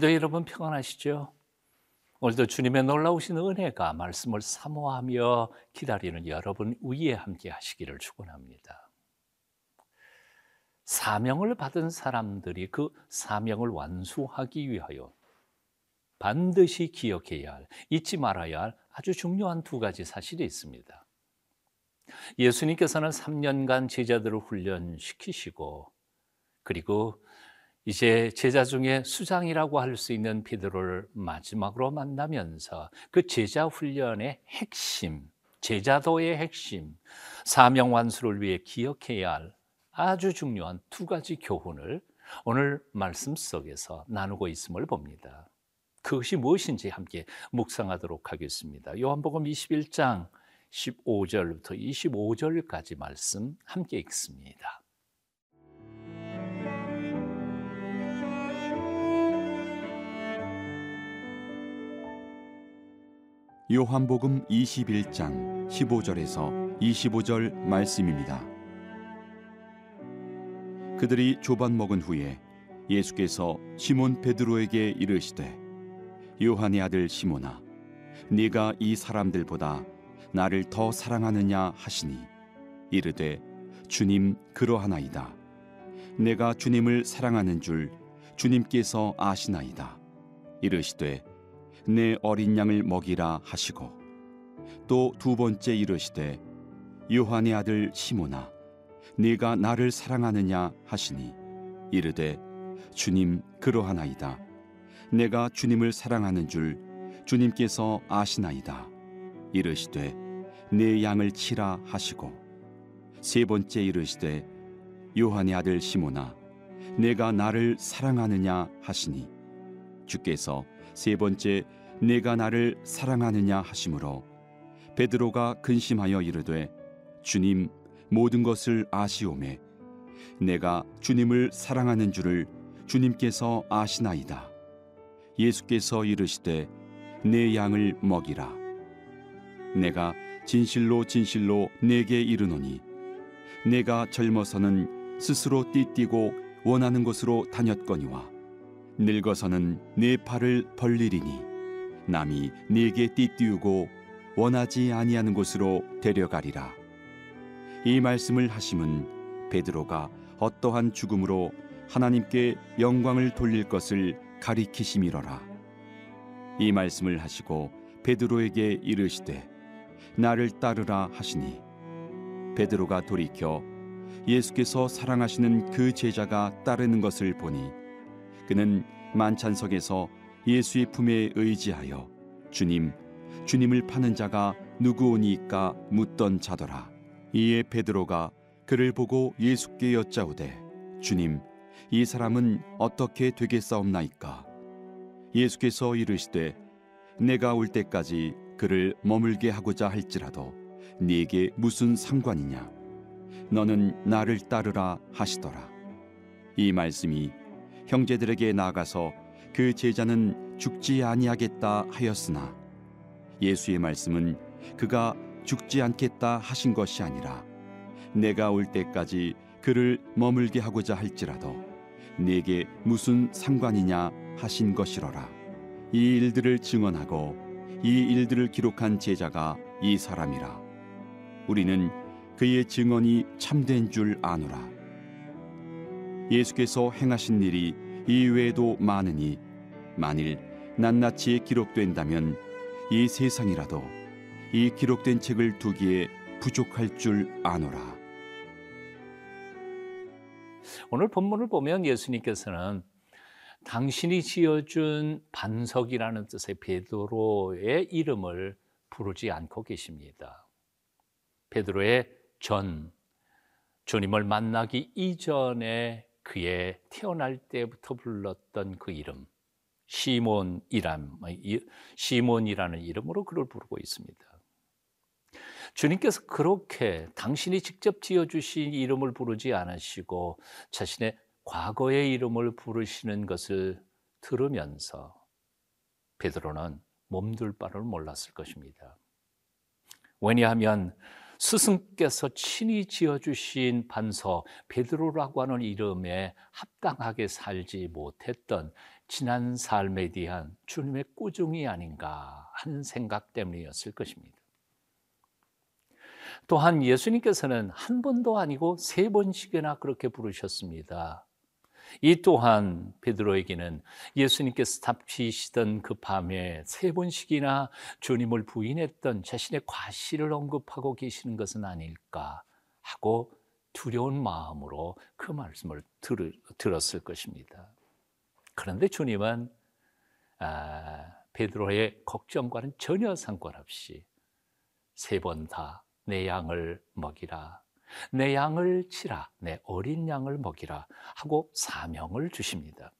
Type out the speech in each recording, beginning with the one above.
오늘도 여러분 평안하시죠? 오늘도 주님의 놀라우신 은혜가 말씀을 사모하며 기다리는 여러분 위에 함께 하시기를 축원합니다. 사명을 받은 사람들이 그 사명을 완수하기 위하여 반드시 기억해야 할, 잊지 말아야 할 아주 중요한 두 가지 사실이 있습니다. 예수님께서는 3년간 제자들을 훈련시키시고 그리고 이제 제자 중에 수장이라고 할 수 있는 베드로를 마지막으로 만나면서 그 제자 훈련의 핵심, 제자도의 핵심, 사명 완수를 위해 기억해야 할 아주 중요한 두 가지 교훈을 오늘 말씀 속에서 나누고 있음을 봅니다. 그것이 무엇인지 함께 묵상하도록 하겠습니다. 요한복음 21장 15절부터 25절까지 말씀 함께 읽습니다. 요한복음 21장 15절에서 25절 말씀입니다. 그들이 조반 먹은 후에 예수께서 시몬 베드로에게 이르시되 요한의 아들 시몬아 네가 이 사람들보다 나를 더 사랑하느냐 하시니 이르되 주님 그러하나이다 내가 주님을 사랑하는 줄 주님께서 아시나이다 이르시되 내 어린 양을 먹이라 하시고 또 두 번째 이르시되 요한의 아들 시모나 네가 나를 사랑하느냐 하시니 이르되 주님 그러하나이다. 내가 주님을 사랑하는 줄 주님께서 아시나이다. 이르시되 내 양을 치라 하시고 세 번째 이르시되 요한의 아들 시모나 내가 나를 사랑하느냐 하시니 주께서 세 번째 내가 나를 사랑하느냐 하심으로 베드로가 근심하여 이르되 주님 모든 것을 아시오매 내가 주님을 사랑하는 줄을 주님께서 아시나이다. 예수께서 이르시되 내 양을 먹이라. 내가 진실로 진실로 내게 이르노니 내가 젊어서는 스스로 띠띠고 원하는 곳으로 다녔거니와 늙어서는 내 팔을 벌리리니 남이 네게 띠띠우고 원하지 아니하는 곳으로 데려가리라. 이 말씀을 하심은 베드로가 어떠한 죽음으로 하나님께 영광을 돌릴 것을 가리키심이로라. 이 말씀을 하시고 베드로에게 이르시되 나를 따르라 하시니 베드로가 돌이켜 예수께서 사랑하시는 그 제자가 따르는 것을 보니 그는 만찬석에서 예수의 품에 의지하여 주님 주님을 파는 자가 누구오니까 묻던 자더라. 이에 베드로가 그를 보고 예수께 여짜오되 주님 이 사람은 어떻게 되겠사옵나이까? 예수께서 이르시되 내가 올 때까지 그를 머물게 하고자 할지라도 네게 무슨 상관이냐? 너는 나를 따르라 하시더라. 이 말씀이 형제들에게 나아가서 그 제자는 죽지 아니하겠다 하였으나 예수의 말씀은 그가 죽지 않겠다 하신 것이 아니라 내가 올 때까지 그를 머물게 하고자 할지라도 네게 무슨 상관이냐 하신 것이로라. 이 일들을 증언하고 이 일들을 기록한 제자가 이 사람이라. 우리는 그의 증언이 참된 줄 아노라 예수께서 행하신 일이 이 외에도 많으니 만일 낱낱이 기록된다면 이 세상이라도 이 기록된 책을 두기에 부족할 줄 아노라. 오늘 본문을 보면 예수님께서는 당신이 지어준 반석이라는 뜻의 베드로의 이름을 부르지 않고 계십니다. 베드로의 전 주님을 만나기 이전에 그의 태어날 때부터 불렀던 그 이름 시몬이란 시몬이라는 이름으로 그를 부르고 있습니다. 주님께서 그렇게 당신이 직접 지어 주신 이름을 부르지 않으시고 자신의 과거의 이름을 부르시는 것을 들으면서 베드로는 몸둘 바를 몰랐을 것입니다. 왜냐하면 스승께서 친히 지어주신 반석 베드로라고 하는 이름에 합당하게 살지 못했던 지난 삶에 대한 주님의 꾸중이 아닌가 하는 생각 때문이었을 것입니다. 또한 예수님께서는 한 번도 아니고 세 번씩이나 그렇게 부르셨습니다. 이 또한 베드로에게는 예수님께서 답히시던 그 밤에 세 번씩이나 주님을 부인했던 자신의 과실을 언급하고 계시는 것은 아닐까 하고 두려운 마음으로 그 말씀을 들, 들었을 것입니다. 그런데 주님은 아, 베드로의 걱정과는 전혀 상관없이 세 번 다 내 양을 먹이라 내 양을 치라, 내 어린 양을 먹이라 하고 사명을 주십니다.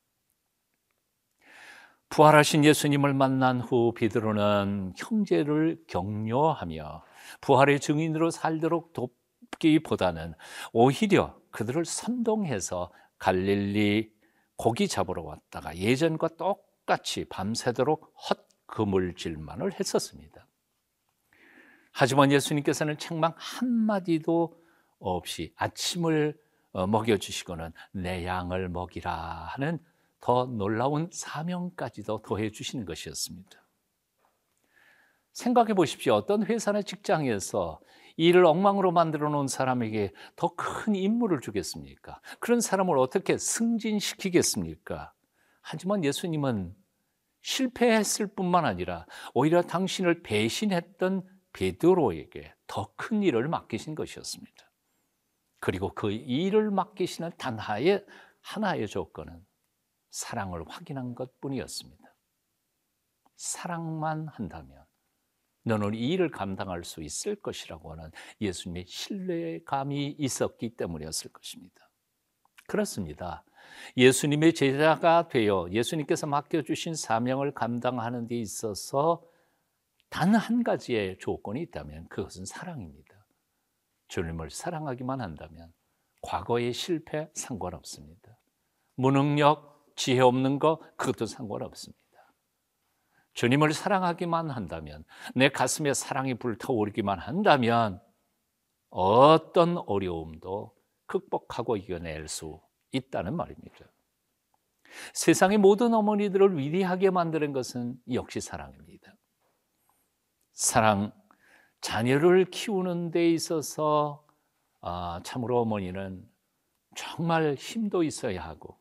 부활하신 예수님을 만난 후 베드로는 형제를 격려하며 부활의 증인으로 살도록 돕기보다는 오히려 그들을 선동해서 갈릴리 고기 잡으러 왔다가 예전과 똑같이 밤새도록 헛그물질만을 했었습니다. 하지만 예수님께서는 책망 한마디도 없이 아침을 어, 먹여주시고는 내 양을 먹이라 하는 더 놀라운 사명까지도 더해 주시는 것이었습니다. 생각해 보십시오. 어떤 회사나 직장에서 일을 엉망으로 만들어 놓은 사람에게 더 큰 임무를 주겠습니까? 그런 사람을 어떻게 승진시키겠습니까? 하지만 예수님은 실패했을 뿐만 아니라 오히려 당신을 배신했던 베드로에게 더 큰 일을 맡기신 것이었습니다. 그리고 그 일을 맡기시는 단 하나의, 하나의 조건은 사랑을 확인한 것 뿐이었습니다. 사랑만 한다면 너는 이 일을 감당할 수 있을 것이라고 하는 예수님의 신뢰감이 있었기 때문이었을 것입니다. 그렇습니다. 예수님의 제자가 되어 예수님께서 맡겨주신 사명을 감당하는 데 있어서 단 한 가지의 조건이 있다면 그것은 사랑입니다. 주님을 사랑하기만 한다면 과거의 실패 상관없습니다. 무능력, 지혜 없는 거 그것도 상관없습니다. 주님을 사랑하기만 한다면 내 가슴에 사랑이 불타오르기만 한다면 어떤 어려움도 극복하고 이겨낼 수 있다는 말입니다. 세상의 모든 어머니들을 위대하게 만드는 것은 역시 사랑입니다. 사랑 자녀를 키우는 데 있어서 아, 참으로 어머니는 정말 힘도 있어야 하고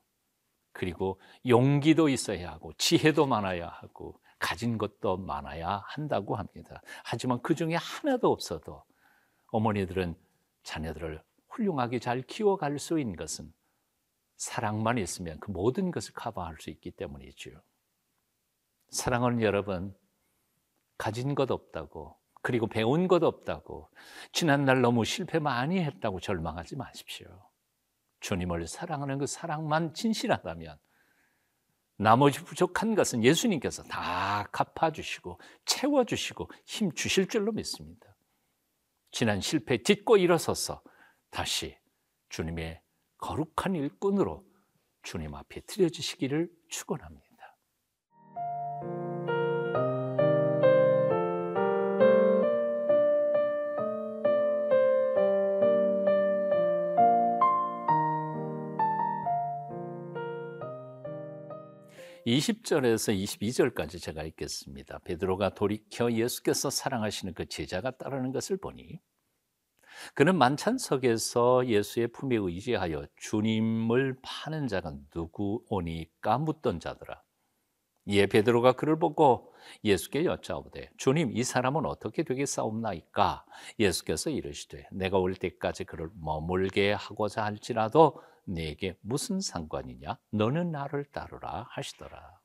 그리고 용기도 있어야 하고 지혜도 많아야 하고 가진 것도 많아야 한다고 합니다. 하지만 그 중에 하나도 없어도 어머니들은 자녀들을 훌륭하게 잘 키워갈 수 있는 것은 사랑만 있으면 그 모든 것을 커버할 수 있기 때문이죠. 사랑은 여러분 가진 것 없다고 그리고 배운 것 없다고 지난날 너무 실패 많이 했다고 절망하지 마십시오. 주님을 사랑하는 그 사랑만 진실하다면 나머지 부족한 것은 예수님께서 다 갚아주시고 채워주시고 힘 주실 줄로 믿습니다. 지난 실패 딛고 일어서서 다시 주님의 거룩한 일꾼으로 주님 앞에 드려지시기를 축원합니다. 20절에서 22절까지 제가 읽겠습니다. 베드로가 돌이켜 예수께서 사랑하시는 그 제자가 따르는 것을 보니 그는 만찬석에서 예수의 품에 의지하여 주님을 파는 자가 누구오니까 묻던 자더라. 이에 베드로가 그를 보고 예수께 여짜오되 주님 이 사람은 어떻게 되겠사옵나이까 예수께서 이르시되 내가 올 때까지 그를 머물게 하고자 할지라도 내게 무슨 상관이냐? 너는 나를 따르라 하시더라.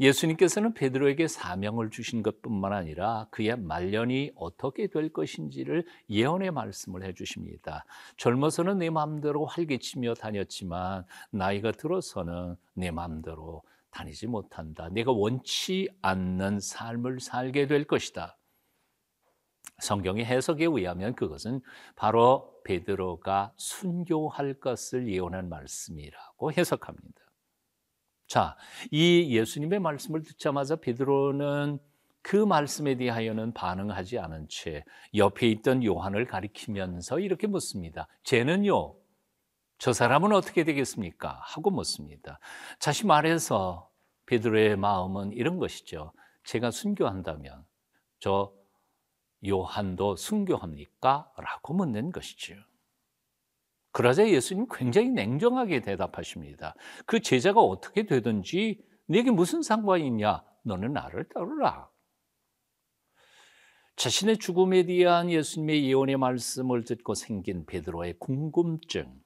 예수님께서는 베드로에게 사명을 주신 것뿐만 아니라 그의 말년이 어떻게 될 것인지를 예언의 말씀을 해 주십니다. 젊어서는 내 마음대로 활개치며 다녔지만 나이가 들어서는 내 마음대로 다니지 못한다. 내가 원치 않는 삶을 살게 될 것이다. 성경의 해석에 의하면 그것은 바로 베드로가 순교할 것을 예언한 말씀이라고 해석합니다. 자, 이 예수님의 말씀을 듣자마자 베드로는 그 말씀에 대하여는 반응하지 않은 채 옆에 있던 요한을 가리키면서 이렇게 묻습니다. 쟤는요, 저 사람은 어떻게 되겠습니까? 하고 묻습니다. 다시 말해서 베드로의 마음은 이런 것이죠. 제가 순교한다면 저 요한도 순교합니까? 라고 묻는 것이죠. 그러자 예수님 굉장히 냉정하게 대답하십니다. 그 제자가 어떻게 되든지 내게 무슨 상관이 있냐? 너는 나를 따르라. 자신의 죽음에 대한 예수님의 예언의 말씀을 듣고 생긴 베드로의 궁금증.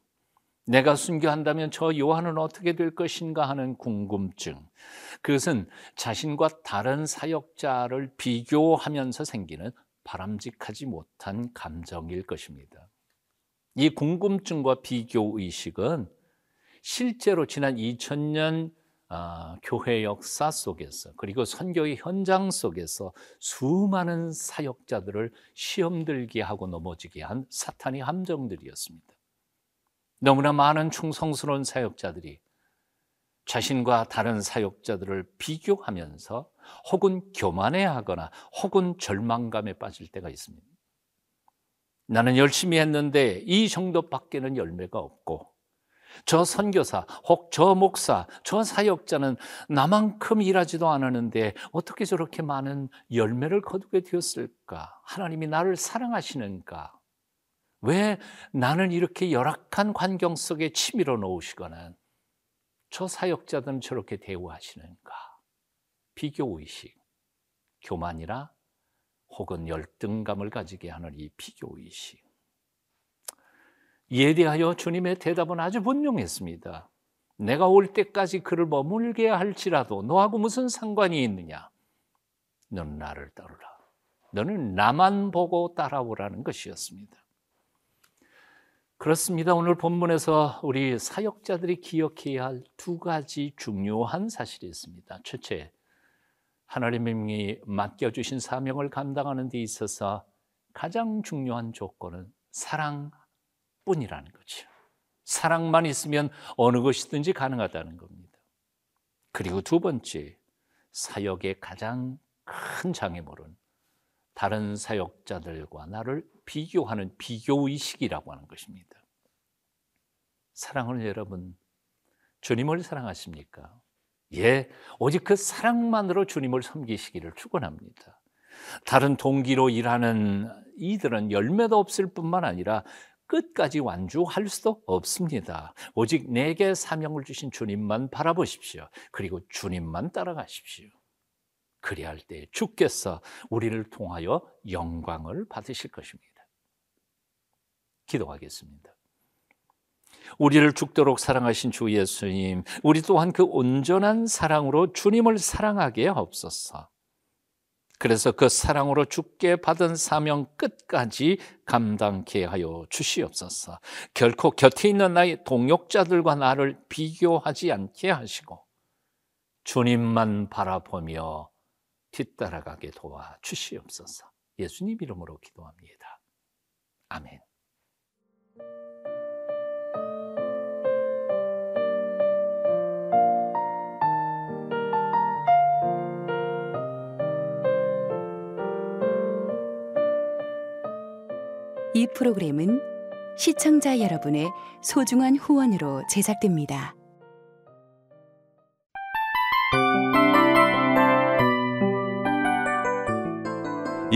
내가 순교한다면 저 요한은 어떻게 될 것인가 하는 궁금증. 그것은 자신과 다른 사역자를 비교하면서 생기는 바람직하지 못한 감정일 것입니다. 이 궁금증과 비교 의식은 실제로 지난 2000년 아, 교회 역사 속에서 그리고 선교의 현장 속에서 수많은 사역자들을 시험 들게 하고 넘어지게 한 사탄의 함정들이었습니다. 너무나 많은 충성스러운 사역자들이 자신과 다른 사역자들을 비교하면서 혹은 교만해하거나 혹은 절망감에 빠질 때가 있습니다. 나는 열심히 했는데 이 정도밖에는 열매가 없고 저 선교사 혹 저 목사 저 사역자는 나만큼 일하지도 않았는데 어떻게 저렇게 많은 열매를 거두게 되었을까? 하나님이 나를 사랑하시는가? 왜 나는 이렇게 열악한 환경 속에 치밀어 놓으시거나 저 사역자들은 저렇게 대우하시는가? 비교 의식, 교만이나 혹은 열등감을 가지게 하는 이 비교 의식. 이에 대하여 주님의 대답은 아주 분명했습니다. 내가 올 때까지 그를 머물게 할지라도 너하고 무슨 상관이 있느냐? 너는 나를 따르라. 너는 나만 보고 따라오라는 것이었습니다. 그렇습니다. 오늘 본문에서 우리 사역자들이 기억해야 할 두 가지 중요한 사실이 있습니다. 첫째, 하나님이 맡겨주신 사명을 감당하는 데 있어서 가장 중요한 조건은 사랑뿐이라는 거죠. 사랑만 있으면 어느 것이든지 가능하다는 겁니다. 그리고 두 번째, 사역의 가장 큰 장애물은 다른 사역자들과 나를 비교하는 비교의식이라고 하는 것입니다. 사랑하는 여러분, 주님을 사랑하십니까? 예, 오직 그 사랑만으로 주님을 섬기시기를 축원합니다. 다른 동기로 일하는 이들은 열매도 없을 뿐만 아니라 끝까지 완주할 수도 없습니다. 오직 내게 사명을 주신 주님만 바라보십시오. 그리고 주님만 따라가십시오. 그리할 때 주께서 우리를 통하여 영광을 받으실 것입니다. 기도하겠습니다. 우리를 죽도록 사랑하신 주 예수님, 우리 또한 그 온전한 사랑으로 주님을 사랑하게 하옵소서. 그래서 그 사랑으로 죽게 받은 사명 끝까지 감당케 하여 주시옵소서. 결코 곁에 있는 나의 동역자들과 나를 비교하지 않게 하시고 주님만 바라보며 뒤따라가게 도와 주시옵소서. 예수님 이름으로 기도합니다. 아멘. 이 프로그램은 시청자 여러분의 소중한 후원으로 제작됩니다.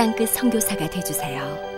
땅끝 성교사가 되주세요